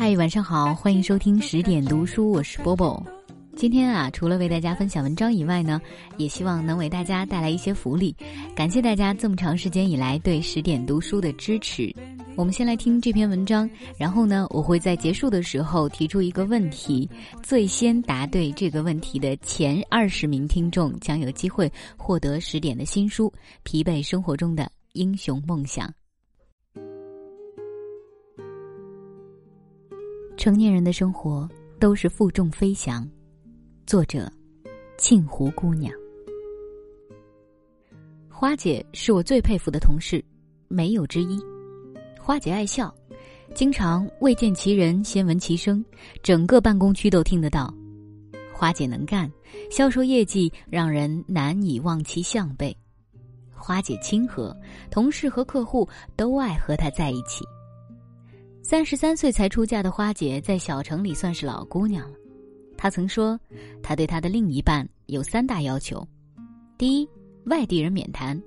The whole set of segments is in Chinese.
嗨，晚上好，欢迎收听十点读书，我是波波。今天啊，除了为大家分享文章以外呢，也希望能为大家带来一些福利。感谢大家这么长时间以来对十点读书的支持。我们先来听这篇文章，然后呢，我会在结束的时候提出一个问题，最先答对这个问题的前二十名听众将有机会获得十点的新书《疲惫生活中的英雄梦想》。成年人的生活都是负重飞翔。作者：庆湖姑娘。花姐是我最佩服的同事，没有之一。花姐爱笑，经常未见其人先闻其声，整个办公区都听得到。花姐能干，销售业绩让人难以望其项背。花姐亲和，同事和客户都爱和她在一起。三十三岁才出嫁的花姐，在小城里算是老姑娘了。她曾说，她对她的另一半有三大要求：第一，外地人免谈；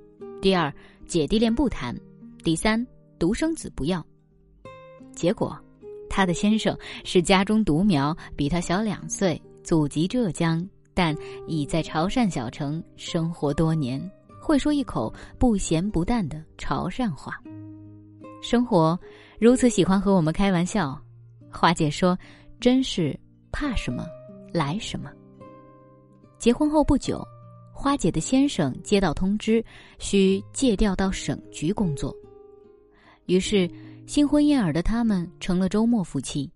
第二，姐弟恋不谈；第三，独生子不要。结果，她的先生是家中独苗，比她小两岁，祖籍浙江，但已在潮汕小城生活多年，会说一口不咸不淡的潮汕话。生活。如此喜欢和我们开玩笑，花姐说：“真是怕什么来什么。”结婚后不久，花姐的先生接到通知，需借调到省局工作，于是新婚燕尔的他们成了周末夫妻。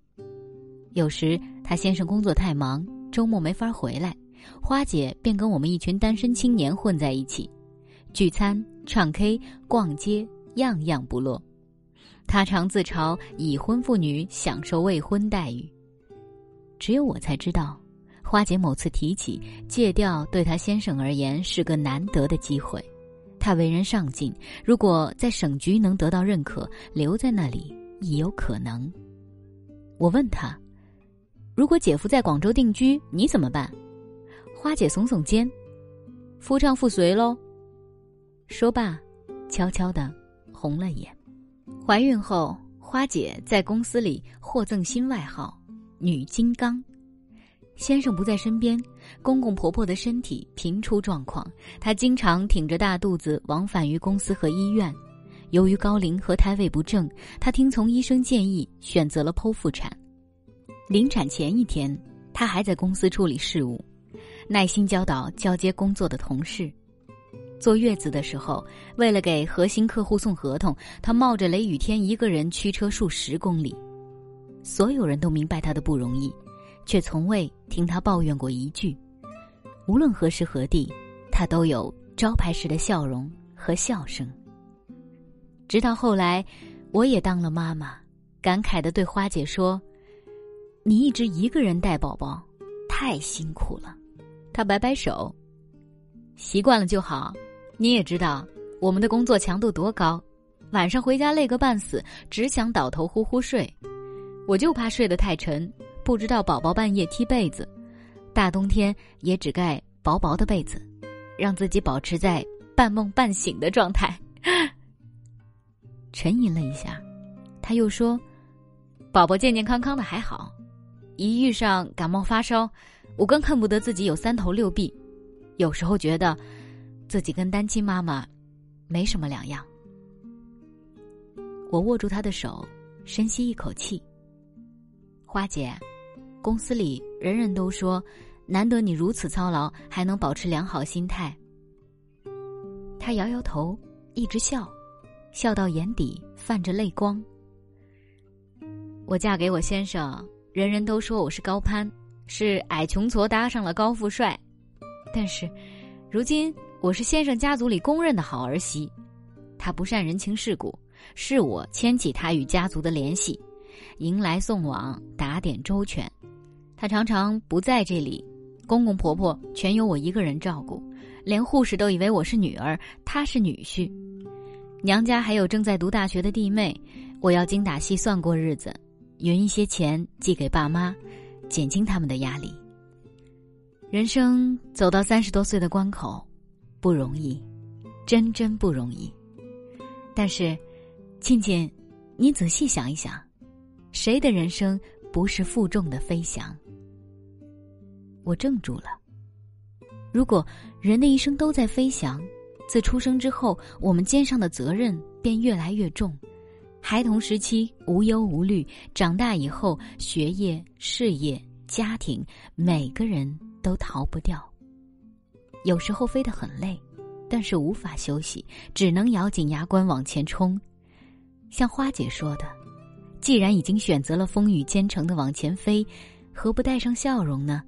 有时他先生工作太忙，周末没法回来，花姐便跟我们一群单身青年混在一起，聚餐、唱 K、逛街，样样不落。他常自嘲已婚妇女享受未婚待遇，只有我才知道，花姐某次提起借调，对她先生而言是个难得的机会。他为人上进，如果在省局能得到认可，留在那里亦有可能。我问他：“如果姐夫在广州定居，你怎么办？”花姐耸耸肩：“夫唱妇随喽。”说罢，悄悄的红了眼。怀孕后，花姐在公司里获赠新外号“女金刚”。先生不在身边，公公婆婆的身体频出状况，她经常挺着大肚子往返于公司和医院。由于高龄和胎位不正，她听从医生建议，选择了剖腹产。临产前一天，她还在公司处理事务，耐心教导交接工作的同事。坐月子的时候，为了给核心客户送合同，他冒着雷雨天一个人驱车数十公里。所有人都明白他的不容易，却从未听他抱怨过一句。无论何时何地，他都有招牌式的笑容和笑声。直到后来，我也当了妈妈，感慨的对花姐说：“你一直一个人带宝宝，太辛苦了。”她摆摆手：“习惯了就好。”你也知道我们的工作强度多高，晚上回家累个半死，只想倒头呼呼睡。我就怕睡得太沉，不知道宝宝半夜踢被子，大冬天也只盖薄薄的被子，让自己保持在半梦半醒的状态。沉吟了一下，他又说：“宝宝健健康康的还好，一遇上感冒发烧，我更恨不得自己有三头六臂。有时候觉得。”自己跟单亲妈妈没什么两样。我握住她的手，深吸一口气。花姐，公司里人人都说，难得你如此操劳，还能保持良好心态。她摇摇头，一直笑，笑到眼底泛着泪光。我嫁给我先生，人人都说我是高攀，是矮穷矬搭上了高富帅，但是，如今。我是先生家族里公认的好儿媳，他不善人情世故，是我牵起他与家族的联系，迎来送往，打点周全。他常常不在这里，公公婆婆全由我一个人照顾，连护士都以为我是女儿，他是女婿。娘家还有正在读大学的弟妹，我要精打细算过日子，匀一些钱寄给爸妈，减轻他们的压力。人生走到三十多岁的关口。不容易，真真不容易。但是，静静，你仔细想一想，谁的人生不是负重的飞翔？我怔住了。如果人的一生都在飞翔，自出生之后，我们肩上的责任便越来越重。孩童时期无忧无虑，长大以后学业、事业、家庭，每个人都逃不掉。有时候飞得很累，但是无法休息，只能咬紧牙关往前冲。像花姐说的：“既然已经选择了风雨兼程的往前飞，何不带上笑容呢？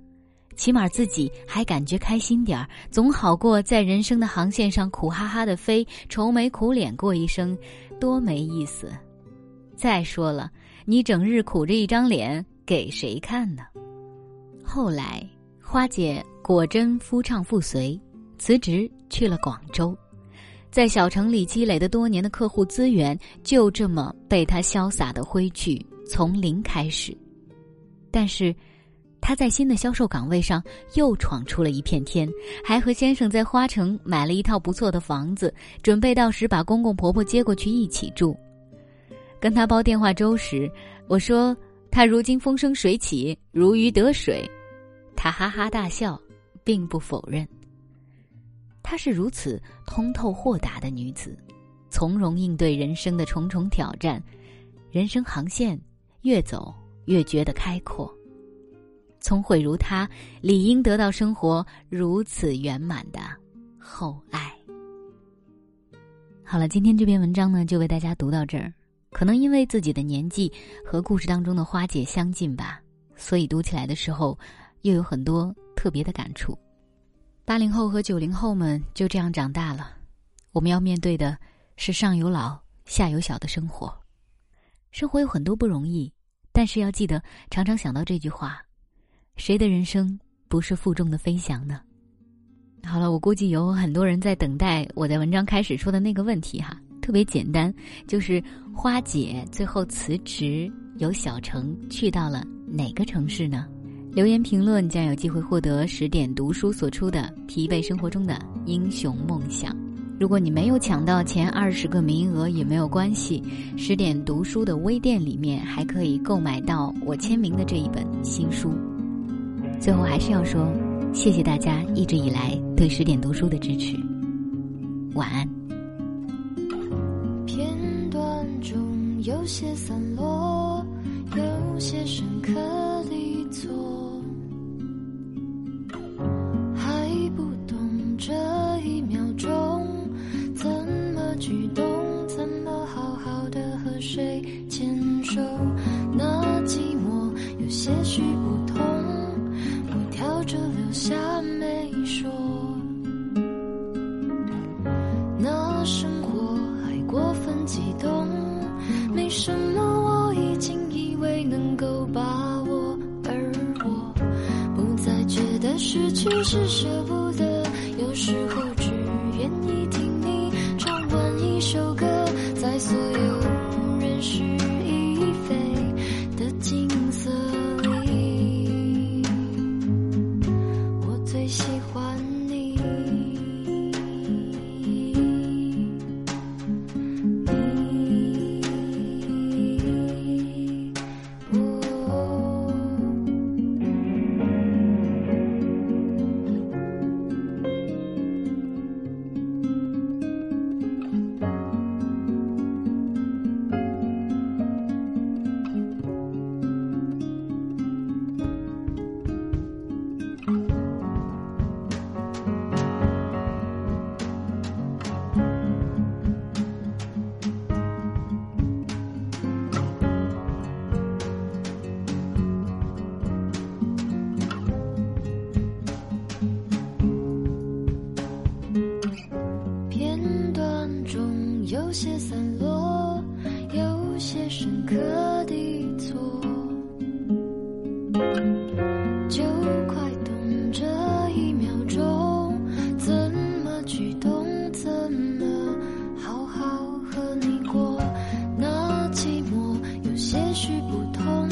起码自己还感觉开心点儿，总好过在人生的航线上苦哈哈的飞，愁眉苦脸过一生，多没意思。再说了，你整日苦着一张脸，给谁看呢？”后来，花姐果真夫唱妇随，辞职去了广州。在小城里积累的多年的客户资源，就这么被他潇洒的挥去，从零开始。但是，他在新的销售岗位上又闯出了一片天，还和先生在花城买了一套不错的房子，准备到时把公公婆婆接过去一起住。跟他煲电话粥时，我说他如今风生水起，如鱼得水，他哈哈大笑，并不否认。她是如此通透豁达的女子，从容应对人生的重重挑战，人生航线越走越觉得开阔。聪慧如她，理应得到生活如此圆满的厚爱。好了，今天这篇文章呢，就为大家读到这儿。可能因为自己的年纪和故事当中的花姐相近吧，所以读起来的时候又有很多特别的感触。八零后和九零后们就这样长大了，我们要面对的是上有老下有小的生活。生活有很多不容易，但是要记得常常想到这句话：谁的人生不是负重的飞翔呢？好了，我估计有很多人在等待我在文章开始说的那个问题哈，特别简单，就是花姐最后辞职，由小城去到了哪个城市呢？留言评论将有机会获得十点读书所出的《疲惫生活中的英雄梦想》。如果你没有抢到前二十个名额也没有关系，十点读书的微店里面还可以购买到我签名的这一本新书。最后还是要说，谢谢大家一直以来对十点读书的支持。晚安。片段中有些散落，有些深刻离错。是舍不些散落，有些深刻的错，就快懂这一秒钟，怎么举动，怎么好好和你过。那寂寞有些许不同，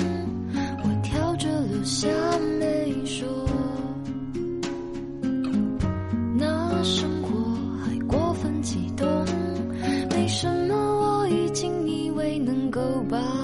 我挑着留下没说。那生活还过分激动。把握。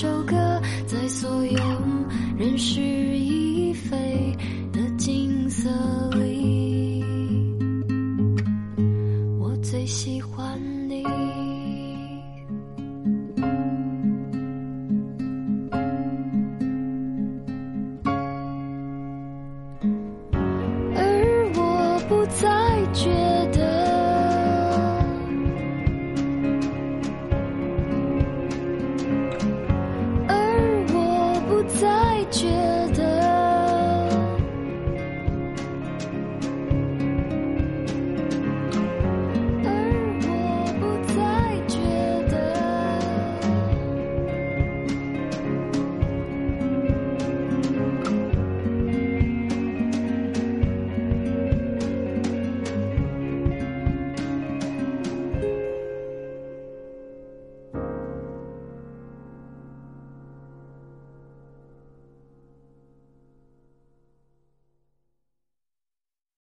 首歌，在所有人事已非的景色里，我最喜欢你。而我不再觉。